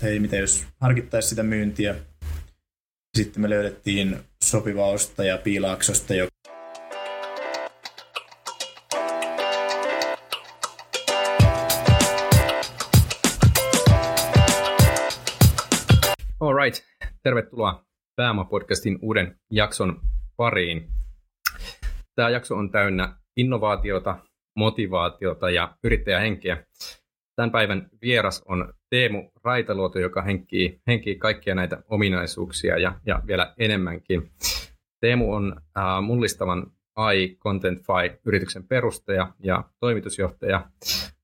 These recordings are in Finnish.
että hei, mitä jos harkittaisiin sitä myyntiä. Sitten me löydettiin sopiva ostaja Piilaaksosta, joka Alright, tervetuloa Pääoma-podcastin uuden jakson pariin. Tämä jakso on täynnä innovaatiota, motivaatiota ja yrittäjähenkeä. Tämän päivän vieras on Teemu Raitaluoto, joka henkii, henkii kaikkia näitä ominaisuuksia ja, ja vielä enemmänkin. Teemu on äh, mullistavan AI Contentify-yrityksen perustaja ja toimitusjohtaja.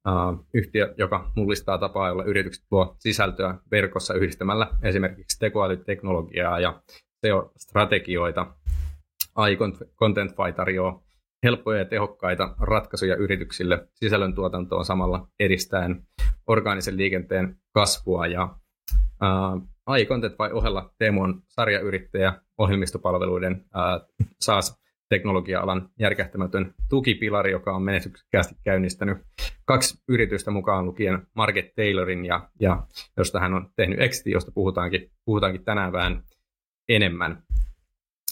Äh, yhtiö, joka mullistaa tapaa, jolla yritykset luo sisältöä verkossa yhdistämällä esimerkiksi tekoälyteknologiaa ja SEO-strategioita. AI Contentify tarjoaa helppoja ja tehokkaita ratkaisuja yrityksille sisällöntuotantoon samalla edistäen orgaanisen liikenteen kasvua. Ja uh, AI Content vai ohella Teemu on sarjayrittäjä ohjelmistopalveluiden SaaS teknologia-alan järkähtämätön tukipilari, joka on menestyksekkäästi käynnistänyt kaksi yritystä mukaan lukien Market Taylorin, ja, ja josta hän on tehnyt Exitin, josta puhutaankin, puhutaankin tänään vähän enemmän.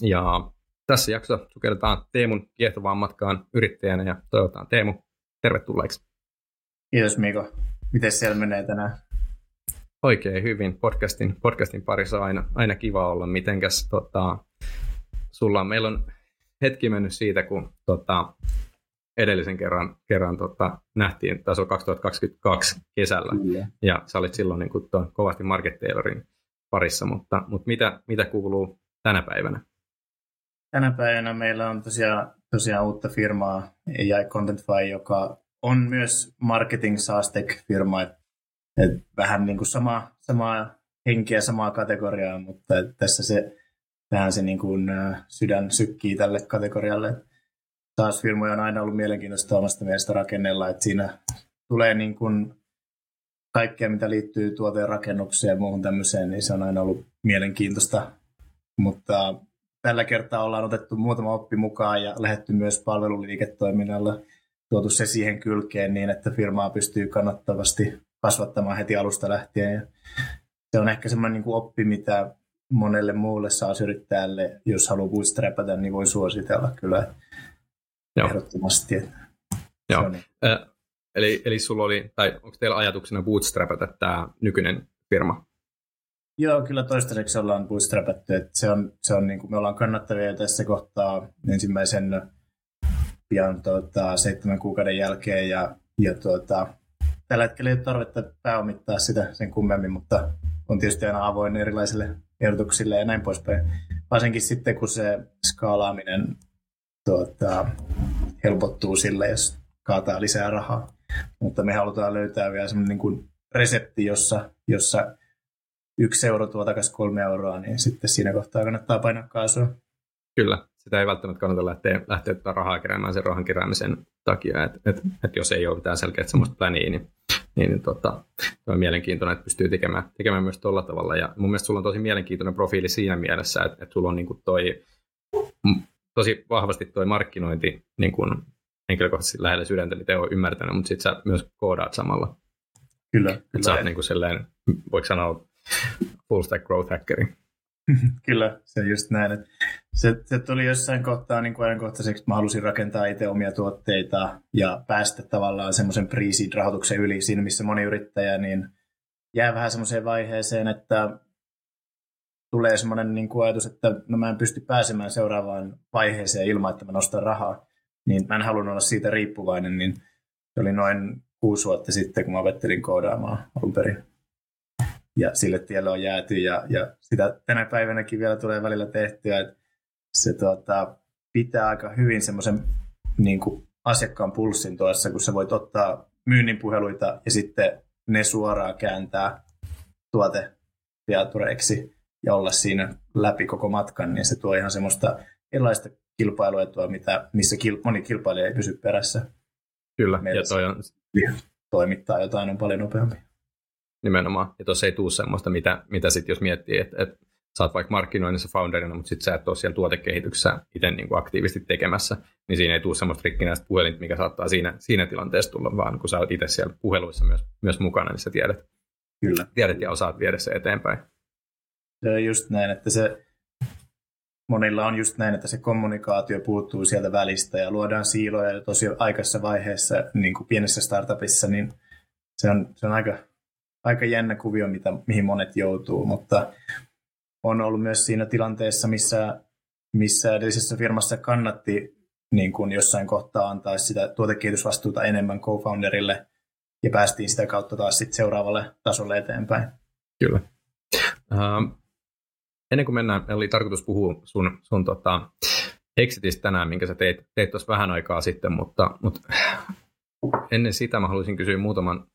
Ja tässä jaksossa sukelletaan Teemun kiehtovaan matkaan yrittäjänä ja toivotaan Teemu tervetulleeksi. Kiitos Miko. Miten siellä menee tänään? Oikein hyvin. Podcastin, podcastin parissa on aina, aina kiva olla. Mitenkäs tota, sulla meillä on hetki mennyt siitä, kun tota, edellisen kerran, kerran tota, nähtiin, taso 2022 kesällä, Kyllä. ja sä olit silloin niin kuin, kovasti Market parissa, mutta, mutta mitä, mitä kuuluu tänä päivänä? Tänä päivänä meillä on tosiaan, tosiaan uutta firmaa, AI Contentify, joka on myös marketing SaaS firma et, et vähän niin kuin sama, samaa henkeä, samaa kategoriaa, mutta tässä se vähän se niin kuin, sydän sykkii tälle kategorialle. Taas firmoja on aina ollut mielenkiintoista omasta mielestä rakennella, että siinä tulee niin kuin kaikkea, mitä liittyy tuoteen rakennukseen ja muuhun tämmöiseen, niin se on aina ollut mielenkiintoista. Mutta tällä kertaa ollaan otettu muutama oppi mukaan ja lähetty myös palveluliiketoiminnalla tuotu se siihen kylkeen niin, että firmaa pystyy kannattavasti kasvattamaan heti alusta lähtien. Ja se on ehkä semmoinen niin kuin oppi, mitä monelle muulle SaaS-yrittäjälle, jos haluaa bootstrapata, niin voi suositella kyllä Joo. ehdottomasti. Joo. Niin. Äh, eli, eli sulla oli, tai onko teillä ajatuksena bootstrapata tämä nykyinen firma? Joo, kyllä toistaiseksi ollaan bootstrapattu. Että se on, se on niin kuin, me ollaan kannattavia tässä kohtaa ensimmäisen pian tuota, seitsemän kuukauden jälkeen ja, ja tuota, tällä hetkellä ei ole tarvetta pääomittaa sitä sen kummemmin, mutta on tietysti aina avoin erilaisille ehdotuksille ja näin poispäin. Varsinkin sitten, kun se skaalaaminen tuota, helpottuu sille, jos kaataa lisää rahaa. Mutta me halutaan löytää vielä semmoinen niin kuin resepti, jossa, jossa yksi euro tuo takaisin kolme euroa, niin sitten siinä kohtaa kannattaa painaa kaasua. Kyllä, sitä ei välttämättä kannata lähteä, lähteä rahaa keräämään sen rahan keräämisen takia, että et, et jos ei ole mitään selkeää semmoista pläniä, niin, niin, niin tota, on mielenkiintoinen, että pystyy tekemään, tekemään myös tuolla tavalla. Ja mun mielestä sulla on tosi mielenkiintoinen profiili siinä mielessä, että, että sulla on niin kuin toi, tosi vahvasti toi markkinointi niin kuin henkilökohtaisesti lähellä sydäntä, niin te on ymmärtänyt, mutta sitten sä myös koodaat samalla. Kyllä. Että kyllä. sä oot niin kuin sellainen, voiko sanoa, full stack growth hackeri. Kyllä, se just näin. Se, se tuli jossain kohtaa niin kuin ajankohtaiseksi, että mä halusin rakentaa itse omia tuotteita ja päästä tavallaan semmoisen pre rahoituksen yli siinä, missä moni yrittäjä niin jää vähän semmoiseen vaiheeseen, että tulee semmoinen niin kuin ajatus, että no mä en pysty pääsemään seuraavaan vaiheeseen ilman, että mä nostan rahaa. Niin mä en halunnut olla siitä riippuvainen, niin se oli noin kuusi vuotta sitten, kun mä opettelin koodaamaan alun perin ja sille tielle on jääty ja, ja sitä tänä päivänäkin vielä tulee välillä tehtyä, että se tuota, pitää aika hyvin semmoisen niin asiakkaan pulssin tuossa, kun sä voit ottaa myynnin puheluita ja sitten ne suoraan kääntää tuotefiatureiksi ja olla siinä läpi koko matkan, niin se tuo ihan semmoista erilaista kilpailuetua, mitä, missä kil, moni kilpailija ei pysy perässä. Kyllä, ja toi on... Toimittaa jotain on paljon nopeammin. Nimenomaan. Ja tuossa ei tule semmoista, mitä, mitä sitten jos miettii, että, että sä oot vaikka markkinoinnissa founderina, mutta sitten sä et ole siellä tuotekehityksessä itse niin kuin aktiivisesti tekemässä, niin siinä ei tule semmoista rikkinäistä puhelinta, mikä saattaa siinä, siinä tilanteessa tulla, vaan kun sä oot itse siellä puheluissa myös, myös mukana, niin sä tiedät. kyllä. tiedät ja osaat viedä se eteenpäin. Se on just näin, että se monilla on just näin, että se kommunikaatio puuttuu sieltä välistä ja luodaan siiloja jo tosi aikaisessa vaiheessa niin kuin pienessä startupissa, niin se on, se on aika, aika jännä kuvio, mitä, mihin monet joutuu, mutta on ollut myös siinä tilanteessa, missä, missä edellisessä firmassa kannatti niin kuin jossain kohtaa antaa sitä tuotekehitysvastuuta enemmän co-founderille ja päästiin sitä kautta taas sit seuraavalle tasolle eteenpäin. Kyllä. Uh, ennen kuin mennään, oli tarkoitus puhua sun, sun tota, exitistä tänään, minkä sä teit, teit tuossa vähän aikaa sitten, mutta, mutta ennen sitä mä haluaisin kysyä muutaman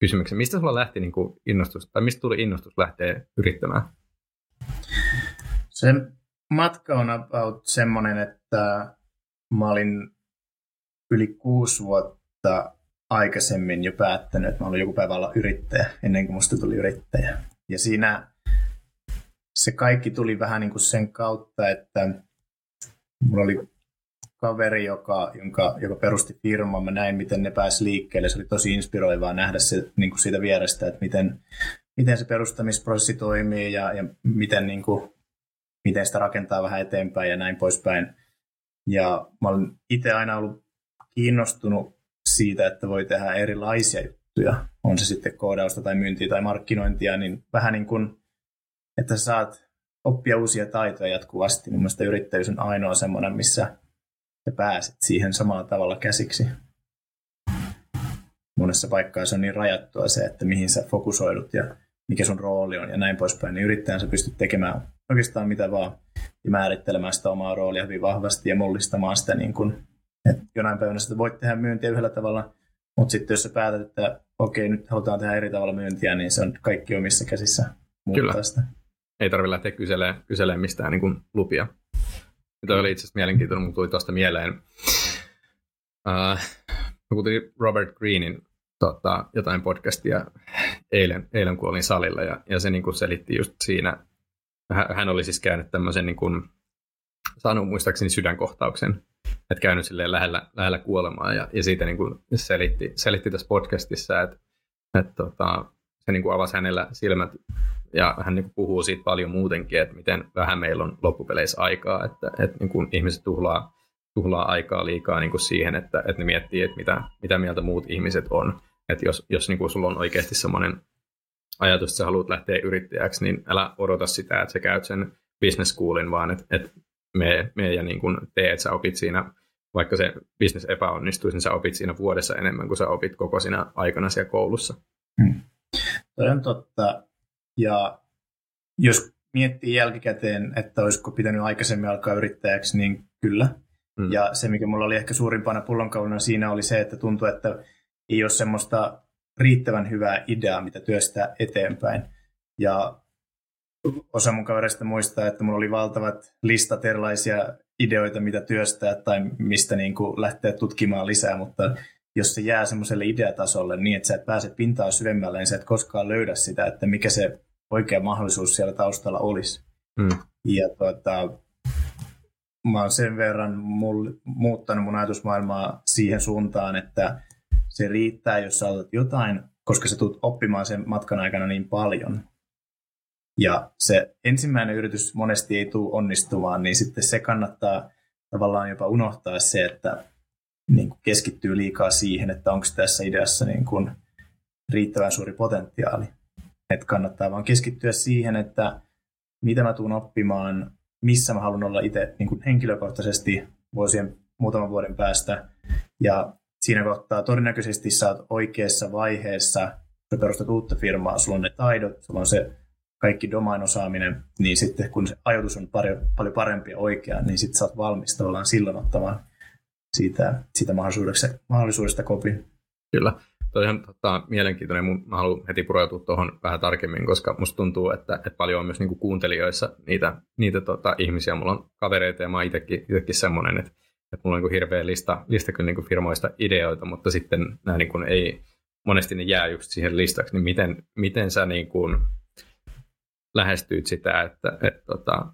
kysymyksen. Mistä sulla lähti niin kuin innostus, tai mistä tuli innostus lähteä yrittämään? Se matka on about semmoinen, että mä olin yli kuusi vuotta aikaisemmin jo päättänyt, että mä olin joku päivä olla yrittäjä, ennen kuin musta tuli yrittäjä. Ja siinä se kaikki tuli vähän niin kuin sen kautta, että mulla oli kaveri, joka, jonka, joka perusti firman. Mä näin, miten ne pääsi liikkeelle. Se oli tosi inspiroivaa nähdä se niin kuin siitä vierestä, että miten, miten se perustamisprosessi toimii ja, ja miten, niin kuin, miten sitä rakentaa vähän eteenpäin ja näin poispäin. Ja mä olen itse aina ollut kiinnostunut siitä, että voi tehdä erilaisia juttuja. On se sitten koodausta tai myyntiä tai markkinointia, niin vähän niin kuin että saat oppia uusia taitoja jatkuvasti. Mun mielestä yrittäjyys on ainoa semmoinen, missä sä pääset siihen samalla tavalla käsiksi. Monessa paikkaa se on niin rajattua se, että mihin sä fokusoidut ja mikä sun rooli on ja näin poispäin, niin yrittäjän sä pystyt tekemään oikeastaan mitä vaan ja määrittelemään sitä omaa roolia hyvin vahvasti ja mullistamaan sitä niin kuin, että jonain päivänä sitä voit tehdä myyntiä yhdellä tavalla, mutta sitten jos sä päätät, että okei, nyt halutaan tehdä eri tavalla myyntiä, niin se on kaikki omissa käsissä muuttaa Kyllä. sitä ei tarvitse lähteä kyselemään, kyselemään mistään niin kuin lupia. Toi oli itse asiassa mielenkiintoinen, mutta tuli tuosta mieleen. Uh, kuulin Robert Greenin tota, jotain podcastia eilen, eilen kun olin salilla, ja, ja se niin kuin selitti just siinä, hän oli siis käynyt tämmöisen, niin kuin, saanut muistaakseni sydänkohtauksen, että käynyt silleen lähellä, lähellä kuolemaa, ja, ja siitä niin kuin selitti, selitti tässä podcastissa, että, että tota, se niin kuin avasi hänellä silmät ja hän niin kuin puhuu siitä paljon muutenkin, että miten vähän meillä on loppupeleissä aikaa, että, että niin kuin ihmiset tuhlaa, tuhlaa aikaa liikaa niin kuin siihen, että, että ne miettii, että mitä, mitä mieltä muut ihmiset on. Että jos, jos niin kuin sulla on oikeasti semmoinen ajatus, että sä haluat lähteä yrittäjäksi, niin älä odota sitä, että sä käyt sen business schoolin, vaan että, että me, me ja niin kuin tee, että sä opit siinä, vaikka se business epäonnistuisi, niin sä opit siinä vuodessa enemmän kuin sä opit koko siinä aikana siellä koulussa. Hmm. Toi on totta. Ja jos miettii jälkikäteen, että olisiko pitänyt aikaisemmin alkaa yrittäjäksi, niin kyllä. Mm. Ja se, mikä mulla oli ehkä suurimpana pullonkauluna siinä oli se, että tuntui, että ei ole semmoista riittävän hyvää ideaa, mitä työstää eteenpäin. Ja osa mun kavereista muistaa, että mulla oli valtavat listat erilaisia ideoita, mitä työstää tai mistä niin kuin lähteä tutkimaan lisää, mutta jos se jää semmoiselle ideatasolle niin, että sä et pääse pintaa syvemmälle, niin sä et koskaan löydä sitä, että mikä se oikea mahdollisuus siellä taustalla olisi. Mm. Ja tuota, mä oon sen verran mul, muuttanut mun ajatusmaailmaa siihen suuntaan, että se riittää, jos sä jotain, koska sä tulet oppimaan sen matkan aikana niin paljon. Ja se ensimmäinen yritys monesti ei tule onnistumaan, niin sitten se kannattaa tavallaan jopa unohtaa se, että niin kuin keskittyy liikaa siihen, että onko tässä ideassa niin kuin riittävän suuri potentiaali. Että kannattaa vaan keskittyä siihen, että mitä mä tuun oppimaan, missä mä haluan olla itse niin kuin henkilökohtaisesti vuosien muutaman vuoden päästä. Ja siinä kohtaa todennäköisesti sä oot oikeassa vaiheessa, kun perustat uutta firmaa, sulla on ne taidot, sulla on se kaikki domain-osaaminen, niin sitten kun se ajoitus on paljon, paljon parempi ja oikea, niin sitten sä oot valmis tavallaan silloin ottamaan siitä, siitä mahdollisuudesta, mahdollisuudesta kopin. Kyllä. Toi on tota, mielenkiintoinen. Mä haluan heti pureutua tuohon vähän tarkemmin, koska musta tuntuu, että, että paljon on myös niinku kuuntelijoissa niitä, niitä tota, ihmisiä. Mulla on kavereita ja mä oon itekin semmoinen, että, että mulla on niinku hirveä lista, lista kyllä niinku firmoista ideoita, mutta sitten nämä niinku ei, monesti ne jää just siihen listaksi. Niin miten, miten sä niinku lähestyit sitä, että, että, että tota,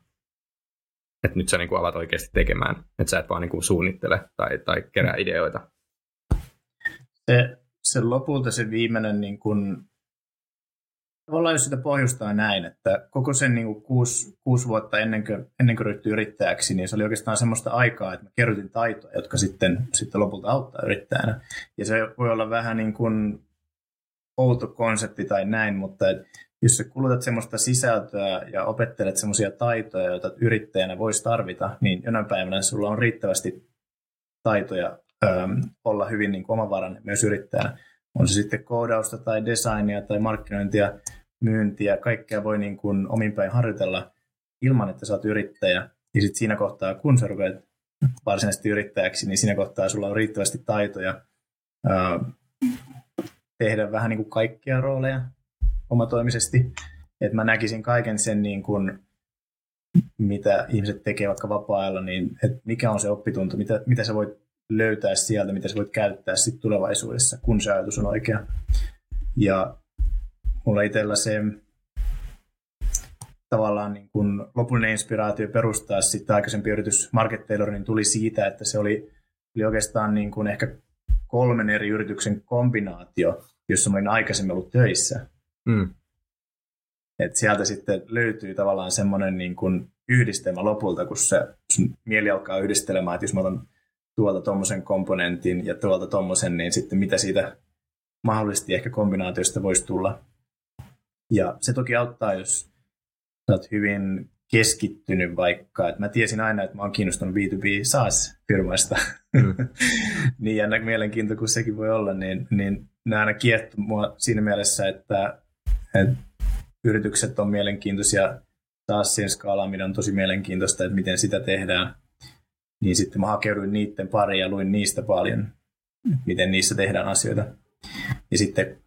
että nyt sä niin kuin alat oikeasti tekemään, että sä et vaan niin kuin suunnittele tai, tai kerää ideoita. Se, se lopulta se viimeinen niin kuin tavallaan jos sitä pohjustaa näin, että koko sen niin kuin kuusi, kuusi vuotta ennen kuin, ennen kuin ryhtyi yrittäjäksi, niin se oli oikeastaan semmoista aikaa, että mä kerrytin taitoja, jotka sitten, sitten lopulta auttaa yrittäjänä. Ja se voi olla vähän niin kuin outo konsepti tai näin, mutta jos sä kulutat semmoista sisältöä ja opettelet semmoisia taitoja, joita yrittäjänä voisi tarvita, niin jonain päivänä sulla on riittävästi taitoja äm, olla hyvin niin omavarainen myös yrittäjänä. On se sitten koodausta tai designia tai markkinointia, myyntiä, kaikkea voi niin kuin omin päin harjoitella ilman, että sä oot yrittäjä. Ja sitten siinä kohtaa, kun sä rupeat varsinaisesti yrittäjäksi, niin siinä kohtaa sulla on riittävästi taitoja ää, tehdä vähän niin kuin kaikkia rooleja omatoimisesti. Että mä näkisin kaiken sen, niin kuin, mitä ihmiset tekee vaikka vapaa-ajalla, niin että mikä on se oppitunto, mitä, mitä sä voit löytää sieltä, mitä sä voit käyttää sitten tulevaisuudessa, kun se ajatus on oikea. Ja mulla itsellä se tavallaan niin kun lopullinen inspiraatio perustaa sitten aikaisempi yritys Market niin tuli siitä, että se oli, oli oikeastaan niin kuin ehkä kolmen eri yrityksen kombinaatio, jossa mä olin aikaisemmin ollut töissä. Mm. Et sieltä sitten löytyy tavallaan semmoinen niin kuin yhdistelmä lopulta, kun se sun mieli alkaa yhdistelemään, että jos mä otan tuolta tuommoisen komponentin ja tuolta tuommoisen, niin sitten mitä siitä mahdollisesti ehkä kombinaatiosta voisi tulla. Ja se toki auttaa, jos olet hyvin keskittynyt vaikka, että mä tiesin aina, että mä oon kiinnostunut B2B SaaS-firmoista. Mm. niin jännä mielenkiinto kuin sekin voi olla, niin, niin ne aina kiehto mua siinä mielessä, että, että yritykset on mielenkiintoisia, SaaSien skaalaaminen on tosi mielenkiintoista, että miten sitä tehdään. Niin sitten mä hakeuduin niiden pariin ja luin niistä paljon, miten niissä tehdään asioita. Ja sitten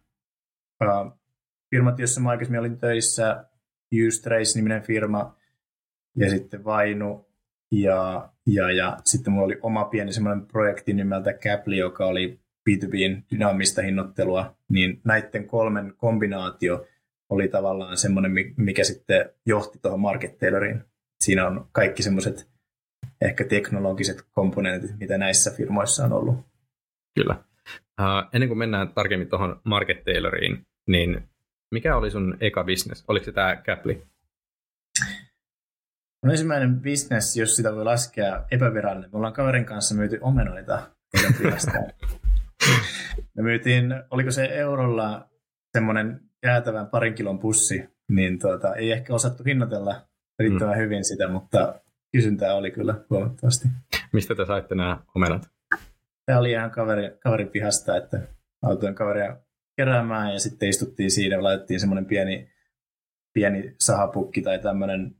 uh, firmat, joissa mä aikaisemmin olin töissä, Ustrace-niminen firma, ja sitten Vainu, ja, ja, ja sitten mulla oli oma pieni semmoinen projekti nimeltä Capli, joka oli B2Bn dynaamista hinnoittelua, niin näiden kolmen kombinaatio oli tavallaan semmoinen, mikä sitten johti tuohon Market Tailoriin. Siinä on kaikki semmoiset ehkä teknologiset komponentit, mitä näissä firmoissa on ollut. Kyllä. Uh, ennen kuin mennään tarkemmin tuohon Market Tailoriin, niin mikä oli sun eka business? Oliko se tämä Capli? No ensimmäinen business, jos sitä voi laskea epävirallinen. Me ollaan kaverin kanssa myyty omenoita Me myytiin, oliko se eurolla semmoinen jäätävän parin kilon pussi, niin tuota, ei ehkä osattu hinnoitella riittävän mm. hyvin sitä, mutta kysyntää oli kyllä huomattavasti. Mistä te saitte nämä omenat? Tämä oli ihan kaveri, kaverin pihasta, että autoin kaveria keräämään ja sitten istuttiin siinä ja laitettiin semmoinen pieni, pieni sahapukki tai tämmöinen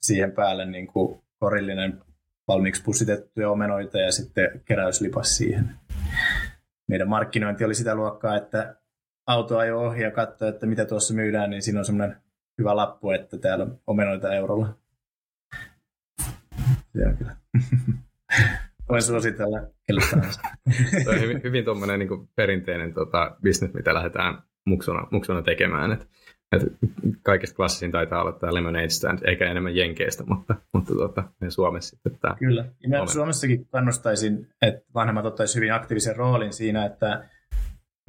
siihen päälle niin kuin korillinen valmiiksi pussitettuja omenoita ja sitten keräyslipas siihen. Meidän markkinointi oli sitä luokkaa, että auto ajo ohi ja katsoi, että mitä tuossa myydään, niin siinä on semmoinen hyvä lappu, että täällä on omenoita eurolla. Se on kyllä. Voin suositella kelle tahansa. Se on hyvin, hyvin tuommoinen niin perinteinen tota, business, mitä lähdetään muksuna, muksuna tekemään. Et, et kaikista klassisin taitaa olla tämä Lemonade Stand, eikä enemmän Jenkeistä, mutta, mutta tuota, Suomessa sitten tämä. Kyllä. Ja Suomessakin kannustaisin, että vanhemmat ottaisivat hyvin aktiivisen roolin siinä, että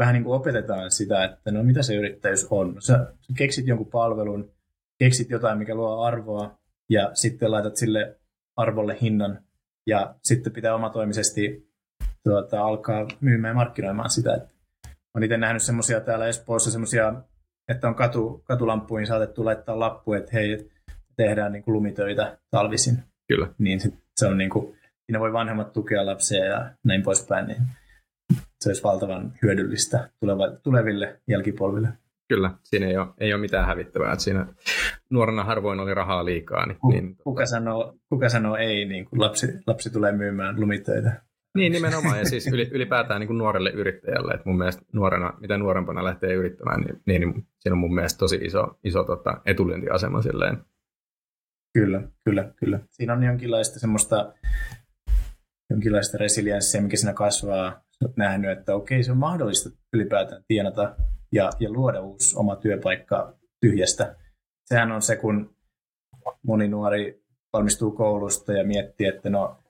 vähän niin kuin opetetaan sitä, että no mitä se yrittäjyys on. Sä keksit jonkun palvelun, keksit jotain, mikä luo arvoa, ja sitten laitat sille arvolle hinnan, ja sitten pitää omatoimisesti tuota, alkaa myymään ja markkinoimaan sitä. Että olen itse nähnyt semmoisia täällä Espoossa, semmoisia, että on katu, katulampuihin saatettu laittaa lappu, että hei, tehdään niin kuin lumitöitä talvisin. Kyllä. Niin sit se on niin kuin, siinä voi vanhemmat tukea lapsia ja näin poispäin, niin se olisi valtavan hyödyllistä tuleville jälkipolville. Kyllä, siinä ei ole, ei ole mitään hävittävää. Että siinä nuorena harvoin oli rahaa liikaa. Niin, niin, kuka, sanoo, kuka sanoo ei, niin kun lapsi, lapsi tulee myymään lumitöitä? Niin, nimenomaan. Ja siis ylipäätään niin kuin nuorelle yrittäjälle. Että mun mielestä nuorena, mitä nuorempana lähtee yrittämään, niin, niin, niin siinä on mun mielestä tosi iso, iso tota, etulyöntiasema silleen. Kyllä, kyllä, kyllä. Siinä on jonkinlaista semmoista jonkinlaista resilienssiä, mikä siinä kasvaa. Nähnyt, että okei, se on mahdollista ylipäätään tienata ja, ja luoda uusi oma työpaikka tyhjästä. Sehän on se, kun moni nuori valmistuu koulusta ja miettii, että no,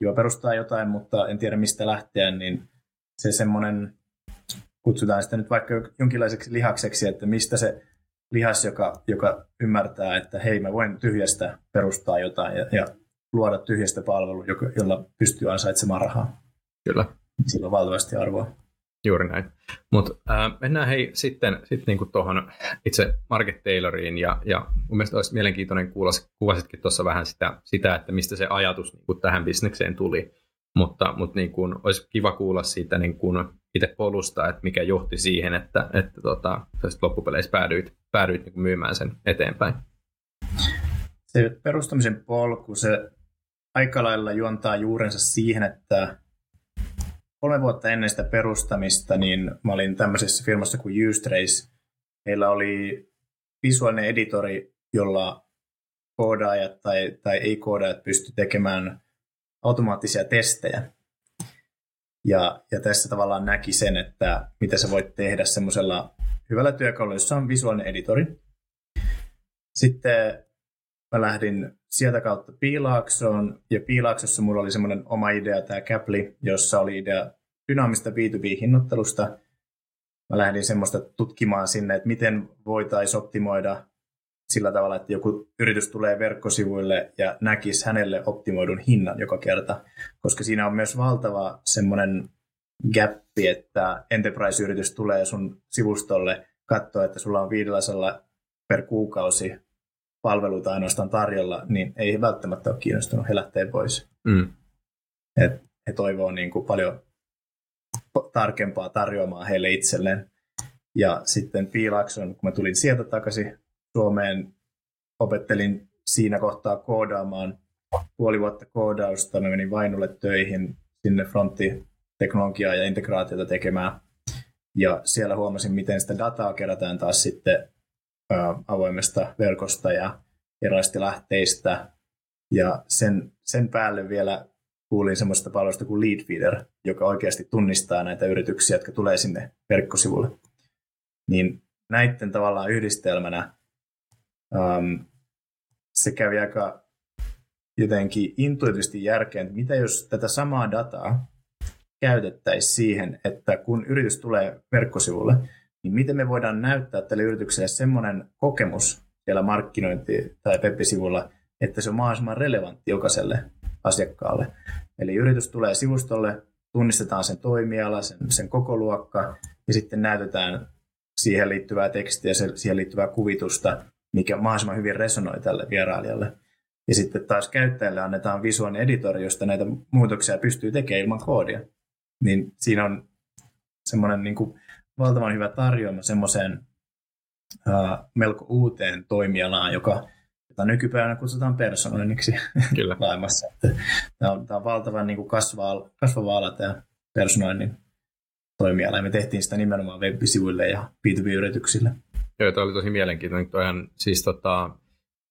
joo, perustaa jotain, mutta en tiedä mistä lähteä, niin se semmoinen, kutsutaan sitä nyt vaikka jonkinlaiseksi lihakseksi, että mistä se lihas, joka, joka ymmärtää, että hei, mä voin tyhjästä perustaa jotain ja, ja luoda tyhjästä palvelu, jolla pystyy ansaitsemaan rahaa. Kyllä. Sillä on valtavasti arvoa. Juuri näin. Mutta äh, mennään hei sitten sit niinku tuohon itse Market Tayloriin ja, ja mun mielestä olisi mielenkiintoinen kuulla, kuvasitkin tuossa vähän sitä, sitä, että mistä se ajatus niinku tähän bisnekseen tuli. Mutta, mutta niin kuin, olisi kiva kuulla siitä niin kuin itse polusta, että mikä johti siihen, että, että tota, loppupeleissä päädyit, päädyit niin kuin myymään sen eteenpäin. Se perustamisen polku, se aika lailla juontaa juurensa siihen, että kolme vuotta ennen sitä perustamista, niin mä olin tämmöisessä firmassa kuin Ustrace. Meillä oli visuaalinen editori, jolla koodaajat tai, tai ei-koodaajat pysty tekemään automaattisia testejä. Ja, ja tässä tavallaan näki sen, että mitä sä voit tehdä semmoisella hyvällä työkalulla, jossa on visuaalinen editori. Sitten mä lähdin sieltä kautta Piilaaksoon, ja Piilaaksossa mulla oli semmoinen oma idea, tämä Capli, jossa oli idea dynaamista B2B-hinnoittelusta. Mä lähdin semmoista tutkimaan sinne, että miten voitaisiin optimoida sillä tavalla, että joku yritys tulee verkkosivuille ja näkisi hänelle optimoidun hinnan joka kerta, koska siinä on myös valtava semmoinen gappi, että enterprise-yritys tulee sun sivustolle, katsoo, että sulla on 500 per kuukausi palveluita ainoastaan tarjolla, niin ei välttämättä ole kiinnostunut, he lähtee pois. Mm. Et he toivoo niin kuin paljon tarkempaa tarjoamaan heille itselleen. Ja sitten Piilakson, kun mä tulin sieltä takaisin Suomeen, opettelin siinä kohtaa koodaamaan puoli vuotta koodausta. Mä menin Vainulle töihin sinne fronttiteknologiaa ja integraatiota tekemään. Ja siellä huomasin, miten sitä dataa kerätään taas sitten avoimesta verkosta ja erilaisista lähteistä. Ja sen, sen päälle vielä kuulin semmoista palvelusta kuin Leadfeeder, joka oikeasti tunnistaa näitä yrityksiä, jotka tulee sinne verkkosivulle. Niin näiden tavallaan yhdistelmänä um, se kävi aika jotenkin intuitiivisesti järkeen, että mitä jos tätä samaa dataa käytettäisiin siihen, että kun yritys tulee verkkosivulle, niin miten me voidaan näyttää tälle yritykselle semmoinen kokemus siellä markkinointi- tai web-sivulla, että se on mahdollisimman relevantti jokaiselle asiakkaalle. Eli yritys tulee sivustolle, tunnistetaan sen toimiala, sen, sen koko luokka ja sitten näytetään siihen liittyvää tekstiä, siihen liittyvää kuvitusta, mikä mahdollisimman hyvin resonoi tälle vierailijalle. Ja sitten taas käyttäjälle annetaan visuaalinen editori, josta näitä muutoksia pystyy tekemään ilman koodia. Niin siinä on semmoinen niin kuin valtavan hyvä tarjoama semmoiseen uh, melko uuteen toimialaan, joka jota nykypäivänä kutsutaan personoinniksi Kyllä. maailmassa. Tämä on, tämä on valtavan niin kuin kasvava, kasvava ala tämä personoinnin toimiala, ja me tehtiin sitä nimenomaan web-sivuille ja B2B-yrityksille. Joo, tämä oli tosi mielenkiintoinen. Toihan, siis tota,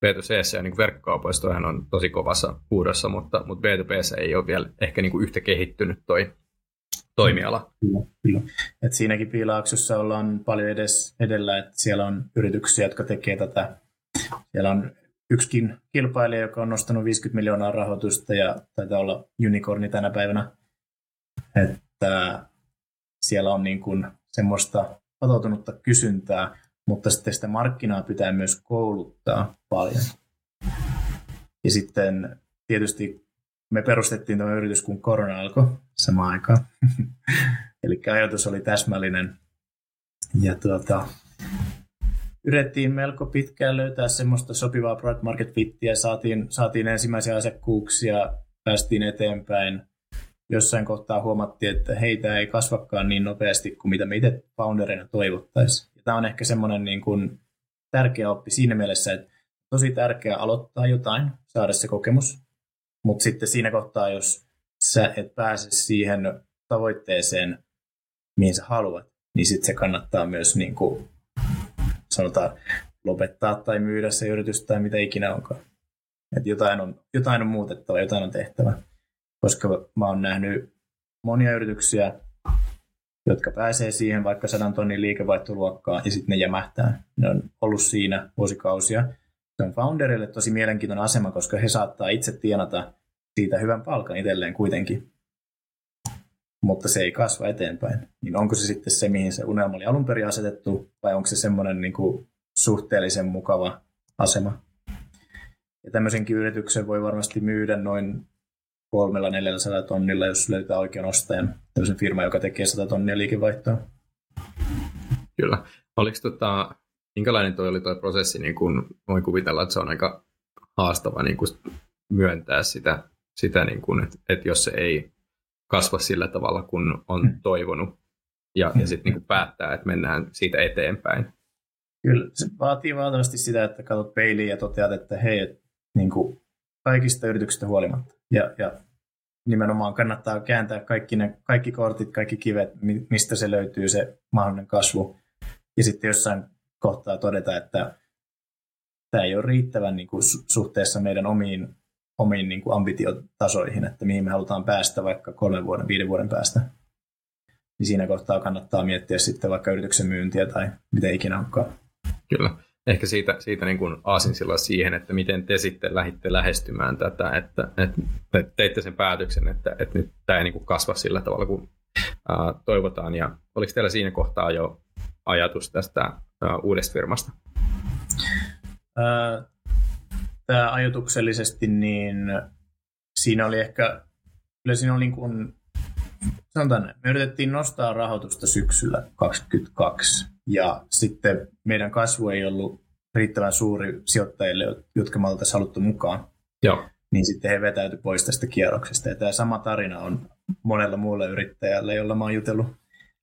B2C ja niin verkkokaupoissa toihan on tosi kovassa huudossa, mutta, mutta B2B ei ole vielä ehkä niin kuin yhtä kehittynyt toi toimiala. Kyllä, kyllä. Et siinäkin piilaaksossa ollaan paljon edes edellä, että siellä on yrityksiä, jotka tekee tätä. Siellä on yksikin kilpailija, joka on nostanut 50 miljoonaa rahoitusta ja taitaa olla unicorni tänä päivänä. Että siellä on niin kuin semmoista patoutunutta kysyntää, mutta sitten sitä markkinaa pitää myös kouluttaa paljon. Ja sitten tietysti me perustettiin tämä yritys, kun korona alkoi samaan aikaan. Eli ajatus oli täsmällinen. Ja tuota, yritettiin melko pitkään löytää semmoista sopivaa product market fittiä, saatiin, saatiin ensimmäisiä asiakkuuksia, päästiin eteenpäin. Jossain kohtaa huomattiin, että heitä ei kasvakaan niin nopeasti kuin mitä me itse founderina toivottaisiin. Ja tämä on ehkä semmoinen niin kuin tärkeä oppi siinä mielessä, että tosi tärkeää aloittaa jotain, saada se kokemus, mutta sitten siinä kohtaa, jos sä et pääse siihen tavoitteeseen, mihin sä haluat, niin sitten se kannattaa myös niin kuin sanotaan lopettaa tai myydä se yritys tai mitä ikinä onkaan. Et jotain, on, jotain on muutettava, jotain on tehtävä. Koska mä oon nähnyt monia yrityksiä, jotka pääsee siihen vaikka sadan tonnin liikevaihtoluokkaan ja sitten ne jämähtää. Ne on ollut siinä vuosikausia. Se on founderille tosi mielenkiintoinen asema, koska he saattaa itse tienata siitä hyvän palkan itselleen kuitenkin. Mutta se ei kasva eteenpäin. Niin onko se sitten se, mihin se unelma oli alun perin asetettu, vai onko se semmoinen niin kuin suhteellisen mukava asema. Ja tämmöisenkin yrityksen voi varmasti myydä noin kolmella 400 tonnilla, jos löytää oikean ostajan. Tämmöisen firma, joka tekee 100 tonnia liikevaihtoa. Kyllä. Oliko tota, minkälainen toi oli tuo prosessi, niin kun voin kuvitella, että se on aika haastava niin kun myöntää sitä, sitä niin kun, että, että jos se ei kasva sillä tavalla, kun on hmm. toivonut, ja, ja sitten niin päättää, että mennään siitä eteenpäin. Kyllä, se vaatii valtavasti sitä, että katsot peiliin ja toteat, että hei, et, niin kuin kaikista yrityksistä huolimatta. Ja, ja nimenomaan kannattaa kääntää kaikki, ne, kaikki kortit, kaikki kivet, mistä se löytyy se mahdollinen kasvu. Ja sitten jossain kohtaa todeta, että tämä ei ole riittävän niin kuin, suhteessa meidän omiin, omiin niin kuin ambitiotasoihin, että mihin me halutaan päästä vaikka kolmen vuoden, viiden vuoden päästä. Niin siinä kohtaa kannattaa miettiä sitten vaikka yrityksen myyntiä tai miten ikinä onkaan. Kyllä. Ehkä siitä, siitä niin kuin aasinsilla siihen, että miten te sitten lähditte lähestymään tätä, että, että teitte sen päätöksen, että, että nyt tämä ei niin kuin kasva sillä tavalla kuin toivotaan. Ja oliko teillä siinä kohtaa jo ajatus tästä uudesta firmasta? Tämä ajatuksellisesti, niin siinä oli ehkä, kyllä siinä oli niin kuin, sanotaan, me yritettiin nostaa rahoitusta syksyllä 2022 ja sitten meidän kasvu ei ollut riittävän suuri sijoittajille, jotka me oltaisiin haluttu mukaan. Joo. Niin sitten he vetäytyi pois tästä kierroksesta. Ja tämä sama tarina on monella muulla yrittäjällä, jolla mä oon jutellut.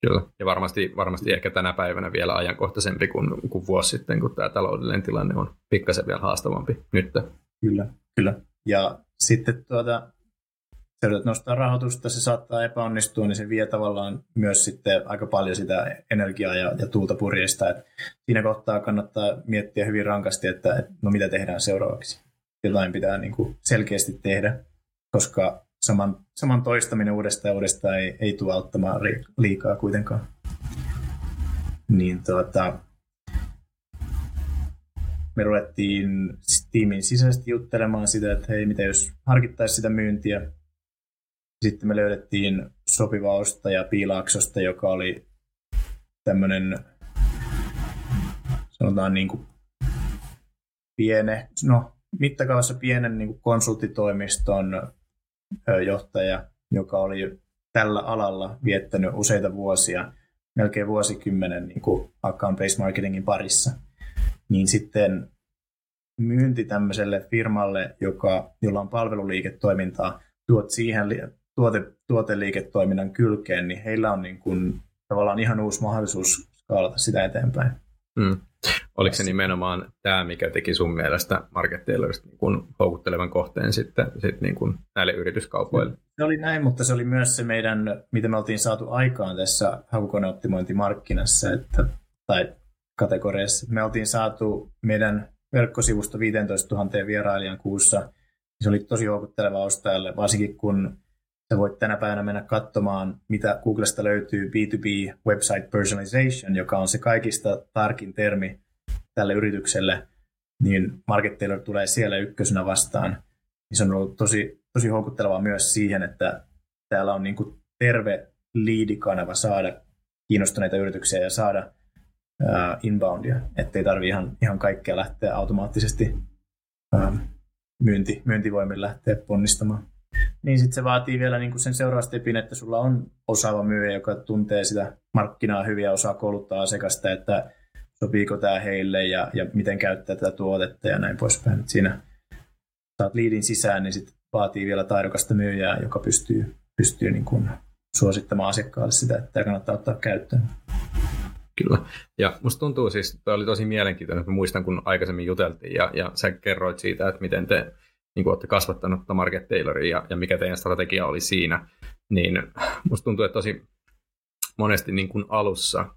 Kyllä, ja varmasti, varmasti ehkä tänä päivänä vielä ajankohtaisempi kuin, kuin vuosi sitten, kun tämä taloudellinen tilanne on pikkasen vielä haastavampi nyt. Kyllä, kyllä. Ja sitten tuota, yrität nostaa rahoitusta, se saattaa epäonnistua, niin se vie tavallaan myös sitten aika paljon sitä energiaa ja, ja tuulta purjeista. Et siinä kohtaa kannattaa miettiä hyvin rankasti, että et, no mitä tehdään seuraavaksi. Jotain pitää niin kuin selkeästi tehdä, koska saman, saman toistaminen uudestaan ja uudestaan ei, ei tule auttamaan liikaa kuitenkaan. Niin tuota, me ruvettiin tiimin sisäisesti juttelemaan sitä, että hei, mitä jos harkittaisiin sitä myyntiä, sitten me löydettiin sopiva ostaja Piilaaksosta, joka oli tämmöinen, sanotaan niin kuin piene, no mittakaavassa pienen niin kuin konsulttitoimiston johtaja, joka oli tällä alalla viettänyt useita vuosia, melkein vuosikymmenen niin kuin account-based marketingin parissa. Niin sitten myynti tämmöiselle firmalle, joka, jolla on palveluliiketoimintaa, tuot siihen tuote, tuoteliiketoiminnan kylkeen, niin heillä on niin kuin, tavallaan ihan uusi mahdollisuus skaalata sitä eteenpäin. Mm. Oliko se nimenomaan tämä, mikä teki sun mielestä Market Taylorista niin houkuttelevan kohteen sitten, sitten niin kuin näille yrityskaupoille? Se oli näin, mutta se oli myös se meidän, mitä me oltiin saatu aikaan tässä hakukoneoptimointimarkkinassa että, tai kategoriassa. Me oltiin saatu meidän verkkosivusto 15 000 vierailijan kuussa. Se oli tosi houkutteleva ostajalle, varsinkin kun Sä voit tänä päivänä mennä katsomaan, mitä Googlesta löytyy B2B Website Personalization, joka on se kaikista tarkin termi tälle yritykselle, niin Market Tailor tulee siellä ykkösenä vastaan. Niin se on ollut tosi, tosi houkuttelevaa myös siihen, että täällä on niin kuin terve liidikanava saada kiinnostuneita yrityksiä ja saada uh, inboundia, ettei tarvi ihan, ihan kaikkea lähteä automaattisesti uh, myynti, myyntivoimin lähteä ponnistamaan niin sitten se vaatii vielä niin kuin sen seuraavan stepin, että sulla on osaava myyjä, joka tuntee sitä markkinaa hyvin ja osaa kouluttaa asiakasta, että sopiiko tämä heille ja, ja miten käyttää tätä tuotetta ja näin poispäin. Et siinä saat liidin sisään, niin sitten vaatii vielä taidokasta myyjää, joka pystyy, pystyy niin kuin suosittamaan asiakkaalle sitä, että tämä kannattaa ottaa käyttöön. Kyllä. Ja musta tuntuu siis, että oli tosi mielenkiintoinen, että muistan kun aikaisemmin juteltiin ja, ja sä kerroit siitä, että miten te niin kuin olette kasvattanut Market Tayloria ja, ja mikä teidän strategia oli siinä, niin musta tuntuu, että tosi monesti niin kuin alussa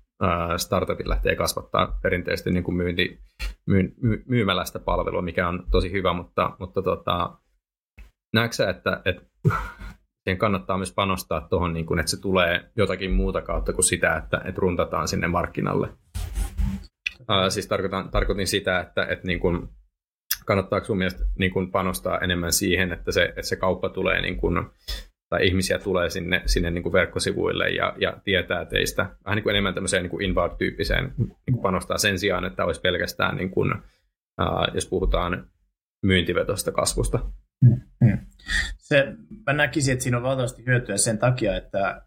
startupit lähtee kasvattaa perinteisesti niin kuin myynti, myy, my, palvelua, mikä on tosi hyvä, mutta, mutta tota, näetkö että, että siihen kannattaa myös panostaa tuohon, niin että se tulee jotakin muuta kautta kuin sitä, että, että runtataan sinne markkinalle. Ää, siis tarkoitan, tarkoitin sitä, että, että niin kuin, kannattaako sun mielestä niin kuin panostaa enemmän siihen, että se, että se kauppa tulee niin kuin, tai ihmisiä tulee sinne, sinne niin kuin verkkosivuille ja, ja tietää teistä. Vähän niin kuin enemmän tämmöiseen niin inbound-tyyppiseen niin kuin panostaa sen sijaan, että olisi pelkästään, niin kuin, uh, jos puhutaan myyntivetosta kasvusta. Hmm. Se, mä näkisin, että siinä on valtavasti hyötyä sen takia, että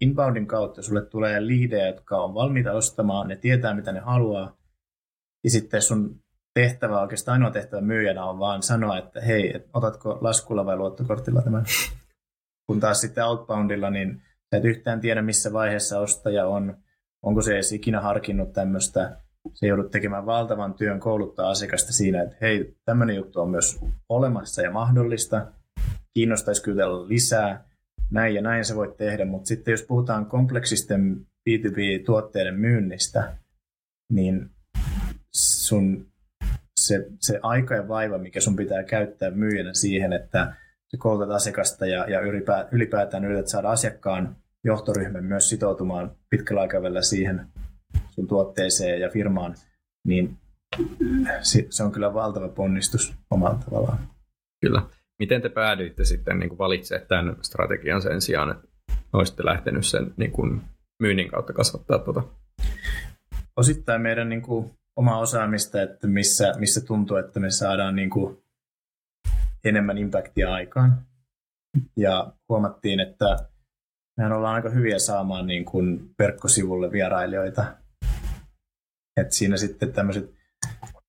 inboundin kautta sulle tulee liidejä, jotka on valmiita ostamaan, ne tietää mitä ne haluaa, ja sitten sun tehtävä, oikeastaan ainoa tehtävä myyjänä on vaan sanoa, että hei, et otatko laskulla vai luottokortilla tämän. Kun taas sitten outboundilla, niin sä et yhtään tiedä, missä vaiheessa ostaja on, onko se edes ikinä harkinnut tämmöistä. Se joudut tekemään valtavan työn kouluttaa asiakasta siinä, että hei, tämmöinen juttu on myös olemassa ja mahdollista. Kiinnostaisi kyllä lisää. Näin ja näin se voit tehdä, mutta sitten jos puhutaan kompleksisten B2B-tuotteiden myynnistä, niin sun se, se aika ja vaiva, mikä sun pitää käyttää myyjänä siihen, että sä koulutat asiakasta ja, ja ylipäätään yrität saada asiakkaan johtoryhmän myös sitoutumaan pitkällä aikavälillä siihen sun tuotteeseen ja firmaan, niin se on kyllä valtava ponnistus omalla tavallaan. Kyllä. Miten te päädyitte sitten niin valitsemaan tämän strategian sen sijaan, että olisitte lähtenyt sen niin kuin myynnin kautta kasvattaa tuota? Osittain meidän niin kuin, omaa osaamista, että missä, missä tuntuu, että me saadaan niin kuin enemmän impactia aikaan. Ja huomattiin, että mehän ollaan aika hyviä saamaan niin kuin verkkosivulle vierailijoita. Et siinä sitten tämmöiset,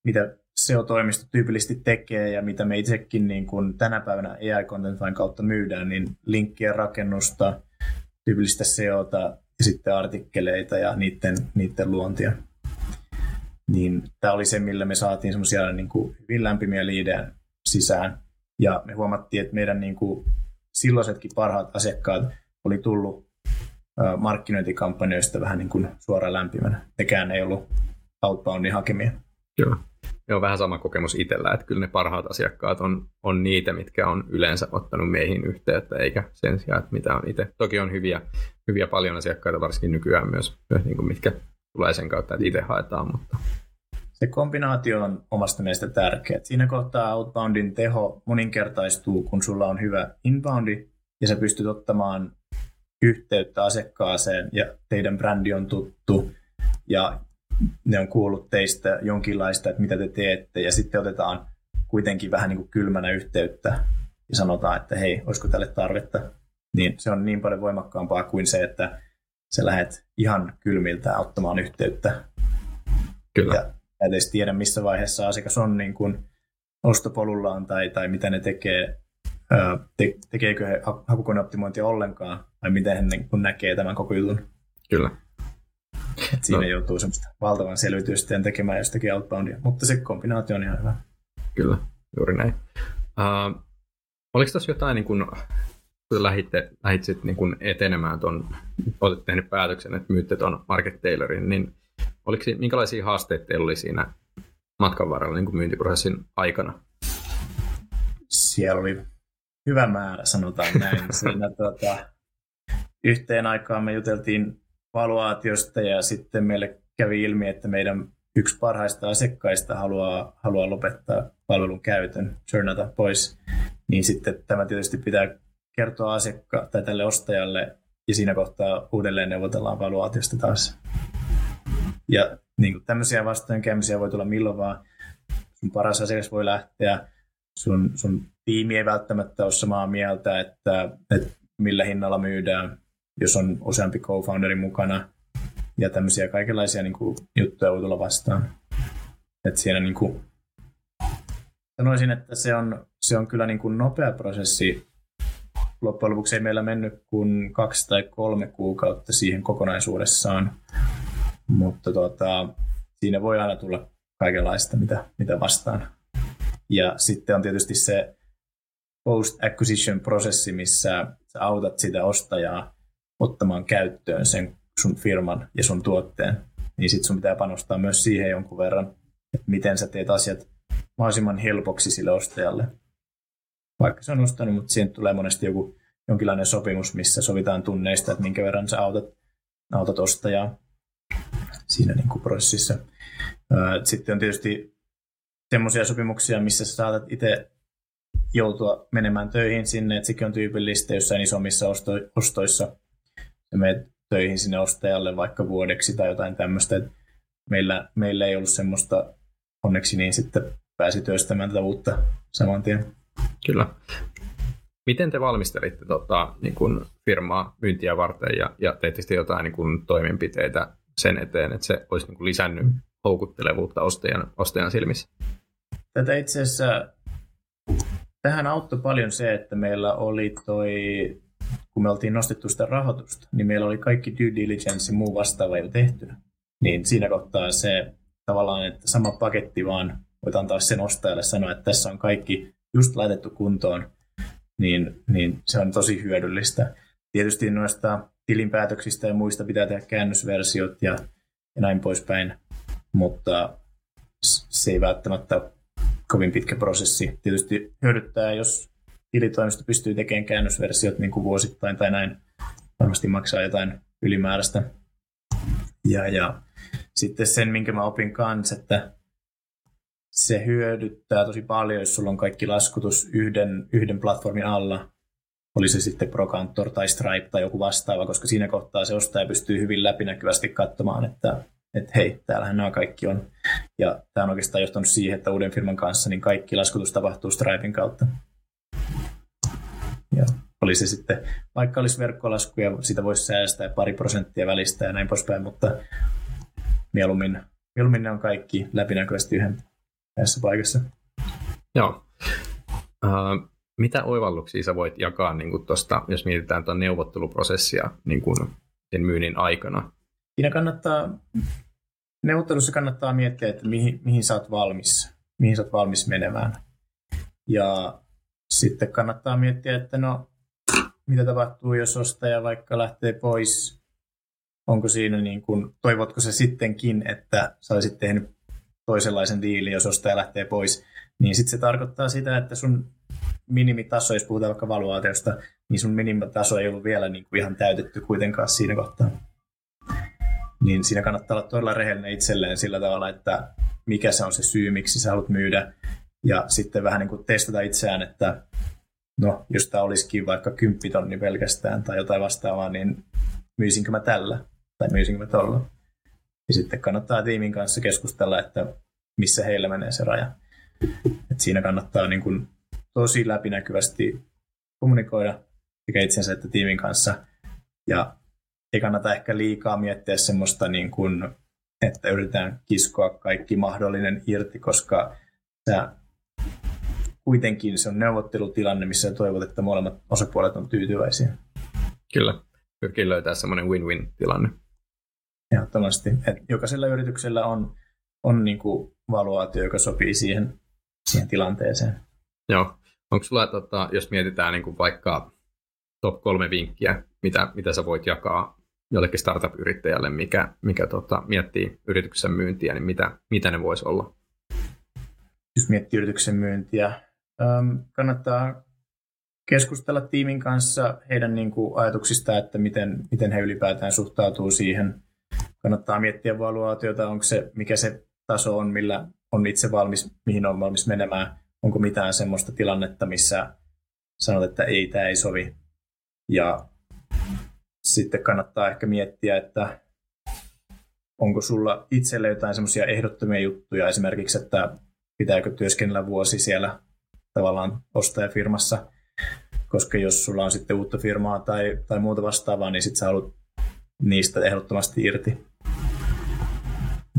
mitä SEO-toimisto tyypillisesti tekee ja mitä me itsekin niin kuin tänä päivänä AI Content vain kautta myydään, niin linkkien rakennusta, tyypillistä SEOta ja sitten artikkeleita ja niiden, niiden luontia niin tämä oli se, millä me saatiin semmoisia niin kuin hyvin lämpimiä liidejä sisään. Ja me huomattiin, että meidän niin kuin silloisetkin parhaat asiakkaat oli tullut markkinointikampanjoista vähän niin kuin suoraan lämpimänä. Nekään ei ollut outboundin hakemia. Joo. Joo, vähän sama kokemus itsellä, että kyllä ne parhaat asiakkaat on, on niitä, mitkä on yleensä ottanut meihin yhteyttä, eikä sen sijaan, että mitä on itse. Toki on hyviä, hyviä paljon asiakkaita, varsinkin nykyään myös, myös niin kuin mitkä tulee sen kautta, että itse haetaan, mutta se kombinaatio on omasta mielestä tärkeä. Siinä kohtaa outboundin teho moninkertaistuu, kun sulla on hyvä inboundi ja sä pystyt ottamaan yhteyttä asiakkaaseen ja teidän brändi on tuttu ja ne on kuullut teistä jonkinlaista, että mitä te teette ja sitten otetaan kuitenkin vähän niin kuin kylmänä yhteyttä ja sanotaan, että hei, olisiko tälle tarvetta. Niin se on niin paljon voimakkaampaa kuin se, että sä lähdet ihan kylmiltä ottamaan yhteyttä. Kyllä. Ja edes tiedä, missä vaiheessa asiakas on niin kuin ostopolullaan tai, tai mitä ne tekee, te, tekeekö he hakukoneoptimointia ollenkaan, vai miten he niin kun näkee tämän koko jutun. Kyllä. Et siinä no. joutuu semmoista valtavan selvitysten tekemään jostakin outboundia, mutta se kombinaatio on ihan hyvä. Kyllä, juuri näin. Uh, oliko tässä jotain, niin kun, kun lähditte, lähdit niin kun etenemään tuon, olet tehnyt päätöksen, että myytte tuon Market Taylorin, niin Oliko, minkälaisia haasteita teillä oli siinä matkan varrella niin kuin myyntiprosessin aikana? Siellä oli hyvä määrä, sanotaan näin. Siinä tuota, yhteen aikaan me juteltiin valuaatiosta ja sitten meille kävi ilmi, että meidän yksi parhaista asiakkaista haluaa, haluaa lopettaa palvelun käytön, churnata pois, niin sitten tämä tietysti pitää kertoa asiakka- tai tälle ostajalle ja siinä kohtaa uudelleen neuvotellaan valuaatiosta taas. Ja niin kuin tämmöisiä vastoinkäymisiä voi tulla milloin vaan. Sun paras asiakas voi lähteä, sun, sun tiimi ei välttämättä ole samaa mieltä, että, että millä hinnalla myydään, jos on useampi co-founderi mukana. Ja tämmöisiä kaikenlaisia niin kuin, juttuja voi tulla vastaan. Että siinä niin kuin, sanoisin, että se on, se on kyllä niin kuin nopea prosessi. Loppujen lopuksi ei meillä mennyt kuin kaksi tai kolme kuukautta siihen kokonaisuudessaan. Mutta tuota, siinä voi aina tulla kaikenlaista, mitä, mitä vastaan. Ja sitten on tietysti se post-acquisition-prosessi, missä sä autat sitä ostajaa ottamaan käyttöön sen sun firman ja sun tuotteen. Niin sitten sun pitää panostaa myös siihen jonkun verran, että miten sä teet asiat mahdollisimman helpoksi sille ostajalle. Vaikka se on ostanut, mutta siihen tulee monesti joku jonkinlainen sopimus, missä sovitaan tunneista, että minkä verran sä autat, autat ostajaa siinä niin kuin prosessissa. Sitten on tietysti semmoisia sopimuksia, missä sä saatat itse joutua menemään töihin sinne, että sekin on tyypillistä jossain isommissa osto- ostoissa. Ja menet töihin sinne ostajalle vaikka vuodeksi tai jotain tämmöistä. Meillä, meillä ei ollut semmoista, onneksi niin sitten pääsi työstämään tätä uutta saman tien. Kyllä. Miten te valmistelitte tota, niin kun firmaa myyntiä varten ja, ja teitte jotain niin kun, toimenpiteitä sen eteen, että se olisi niin kun, lisännyt houkuttelevuutta ostajan, ostajan silmissä? Tätä itse asiassa, tähän auttoi paljon se, että meillä oli toi, kun me oltiin nostettu sitä rahoitusta, niin meillä oli kaikki due diligence muu vastaava jo tehty. Niin siinä kohtaa se tavallaan, että sama paketti vaan voit antaa sen ostajalle sanoa, että tässä on kaikki just laitettu kuntoon, niin, niin se on tosi hyödyllistä. Tietysti noista tilinpäätöksistä ja muista pitää tehdä käännösversiot ja, ja näin poispäin, mutta se ei välttämättä kovin pitkä prosessi. Tietysti hyödyttää, jos tilitoimisto pystyy tekemään käännösversiot niin kuin vuosittain tai näin. Varmasti maksaa jotain ylimääräistä. Ja, ja sitten sen, minkä mä opin kanssa, että se hyödyttää tosi paljon, jos sulla on kaikki laskutus yhden, yhden platformin alla, oli se sitten Procantor tai Stripe tai joku vastaava, koska siinä kohtaa se ostaja pystyy hyvin läpinäkyvästi katsomaan, että, että hei, täällähän nämä kaikki on. Ja tämä on oikeastaan johtanut siihen, että uuden firman kanssa niin kaikki laskutus tapahtuu Stripein kautta. Ja oli se sitten, vaikka olisi verkkolaskuja, sitä voisi säästää pari prosenttia välistä ja näin poispäin, mutta mieluummin, mieluummin ne on kaikki läpinäkyvästi yhden näissä paikassa. Joo. Uh, mitä oivalluksia sä voit jakaa, niin kuin tosta, jos mietitään tuon neuvotteluprosessia niin kuin sen myynnin aikana? Siinä kannattaa, neuvottelussa kannattaa miettiä, että mihin, mihin sä oot valmis, mihin sä oot valmis menemään. Ja sitten kannattaa miettiä, että no, mitä tapahtuu, jos ostaja vaikka lähtee pois. Onko siinä niin kuin, toivotko se sittenkin, että sä olisit tehnyt toisenlaisen diilin, jos ostaja lähtee pois, niin sitten se tarkoittaa sitä, että sun minimitaso, jos puhutaan vaikka valuaatiosta, niin sun minimitaso ei ollut vielä niin kuin ihan täytetty kuitenkaan siinä kohtaa. Niin siinä kannattaa olla todella rehellinen itselleen sillä tavalla, että mikä se on se syy, miksi sä haluat myydä, ja sitten vähän niin kuin testata itseään, että no, jos tämä olisikin vaikka 10 tonni pelkästään tai jotain vastaavaa, niin myisinkö mä tällä tai myisinkö mä tuolla. Ja sitten kannattaa tiimin kanssa keskustella, että missä heillä menee se raja. Et siinä kannattaa niin kuin tosi läpinäkyvästi kommunikoida sekä itsensä että tiimin kanssa. Ja ei kannata ehkä liikaa miettiä semmoista, niin kuin, että yritetään kiskoa kaikki mahdollinen irti, koska sä kuitenkin se on neuvottelutilanne, missä toivot, että molemmat osapuolet on tyytyväisiä. Kyllä, pyrkii löytää semmoinen win-win-tilanne. Ehdottomasti. Et jokaisella yrityksellä on, on niin kuin valuaatio, joka sopii siihen, siihen tilanteeseen. Joo. Onko sulla, tota, jos mietitään niin kuin vaikka top kolme vinkkiä, mitä, mitä sä voit jakaa jollekin startup-yrittäjälle, mikä, mikä tota, miettii yrityksen myyntiä, niin mitä, mitä ne voisi olla? Jos miettii yrityksen myyntiä, ähm, kannattaa keskustella tiimin kanssa heidän niin kuin, ajatuksista, että miten, miten he ylipäätään suhtautuu siihen. Kannattaa miettiä valuaatiota, onko se, mikä se taso on, millä on itse valmis, mihin on valmis menemään onko mitään semmoista tilannetta, missä sanot, että ei, tämä ei sovi. Ja sitten kannattaa ehkä miettiä, että onko sulla itselle jotain semmoisia ehdottomia juttuja, esimerkiksi, että pitääkö työskennellä vuosi siellä tavallaan ostajafirmassa, koska jos sulla on sitten uutta firmaa tai, tai muuta vastaavaa, niin sitten sä haluat niistä ehdottomasti irti.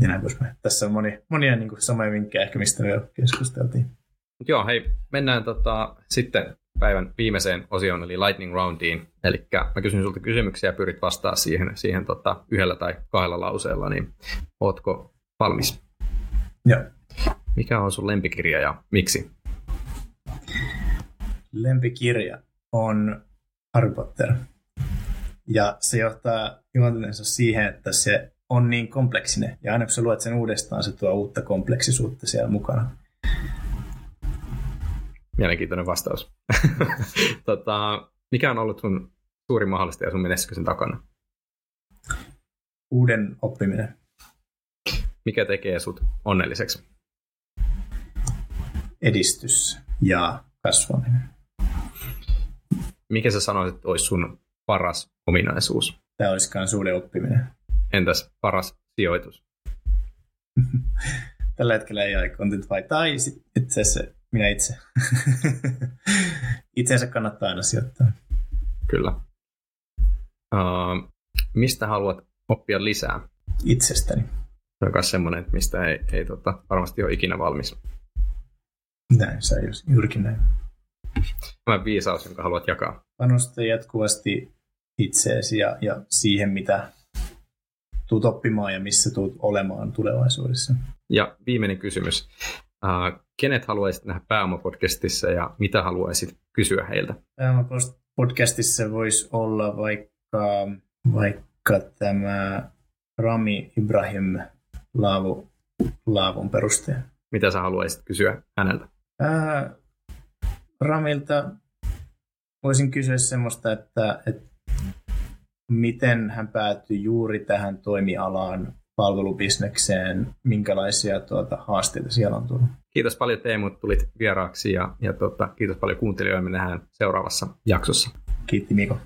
Ja näin Tässä on moni, monia niin kuin samoja vinkkejä ehkä, mistä me keskusteltiin. Mut joo, hei, mennään tota, sitten päivän viimeiseen osioon, eli lightning roundiin. Eli mä kysyn sulta kysymyksiä ja pyrit vastaa siihen, siihen tota, yhdellä tai kahdella lauseella, niin ootko valmis? Joo. Mikä on sun lempikirja ja miksi? Lempikirja on Harry Potter. Ja se johtaa juontensa siihen, että se on niin kompleksinen. Ja aina kun sä luet sen uudestaan, se tuo uutta kompleksisuutta siellä mukana. Mielenkiintoinen vastaus. tota, mikä on ollut sun suuri mahdollista ja sun menestyksen takana? Uuden oppiminen. Mikä tekee sut onnelliseksi? Edistys ja kasvaminen. Mikä sä sanoisit, että olisi sun paras ominaisuus? Tämä olisikaan suuden oppiminen. Entäs paras sijoitus? Tällä hetkellä ei ole content vai tai itse asiassa minä itse. Itseensä kannattaa aina sijoittaa. Kyllä. Uh, mistä haluat oppia lisää? Itsestäni. Se on myös semmoinen, että mistä ei, ei tota, varmasti ole ikinä valmis. Näin, on juurikin näin. Tämä viisaus, jonka haluat jakaa. Panosta jatkuvasti itseesi ja, ja siihen, mitä tuut oppimaan ja missä tuut olemaan tulevaisuudessa. Ja viimeinen kysymys. Uh, kenet haluaisit nähdä Pääoma-podcastissa ja mitä haluaisit kysyä heiltä? Pääoma-podcastissa voisi olla vaikka, vaikka tämä Rami Ibrahim Laavu, Laavun perustaja. Mitä sä haluaisit kysyä häneltä? Ää, Ramilta voisin kysyä semmoista, että, että miten hän päätyi juuri tähän toimialaan palvelubisnekseen, minkälaisia tuota, haasteita siellä on tullut. Kiitos paljon Teemu, että tulit vieraaksi ja, ja tuota, kiitos paljon kuuntelijoille. Me nähdään seuraavassa jaksossa. Kiitti Miko.